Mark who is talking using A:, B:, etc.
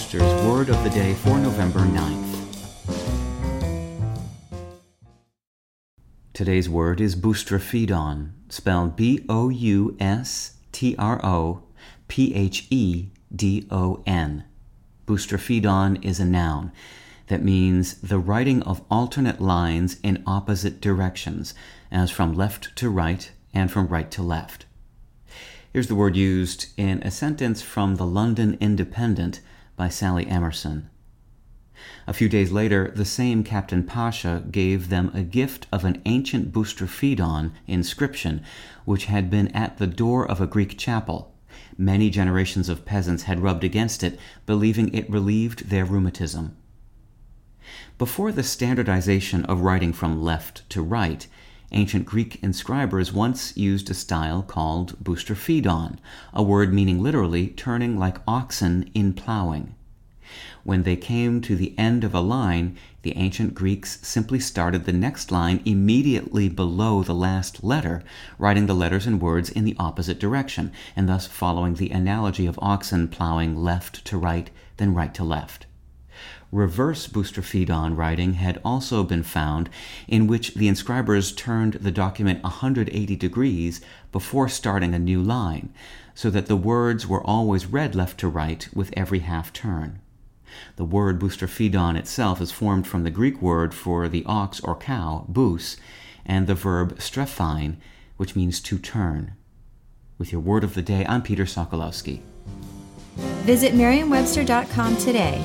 A: Word of the Day for November 9th. Today's word is boustrophedon, spelled B-O-U-S-T-R-O-P-H-E-D-O-N. Boustrophedon is a noun that means the writing of alternate lines in opposite directions, as from left to right and from right to left. Here's the word used in a sentence from the London Independent by Sally Emerson. A few days later, the same Captain Pasha gave them a gift of an ancient boustrophedon inscription, which had been at the door of a Greek chapel. Many generations of peasants had rubbed against it, believing it relieved their rheumatism. Before the standardization of writing from left to right, ancient Greek inscribers once used a style called boustrophedon, a word meaning literally turning like oxen in plowing. When they came to the end of a line, the ancient Greeks simply started the next line immediately below the last letter, writing the letters and words in the opposite direction, and thus following the analogy of oxen plowing left to right, then right to left. Reverse boustrophedon writing had also been found, in which the inscribers turned the document 180 degrees before starting a new line, so that the words were always read left to right with every half turn. The word boustrophedon itself is formed from the Greek word for the ox or cow, bous, and the verb strephein, which means to turn. With your word of the day, I'm Peter Sokolowski.
B: Visit Merriam-Webster.com today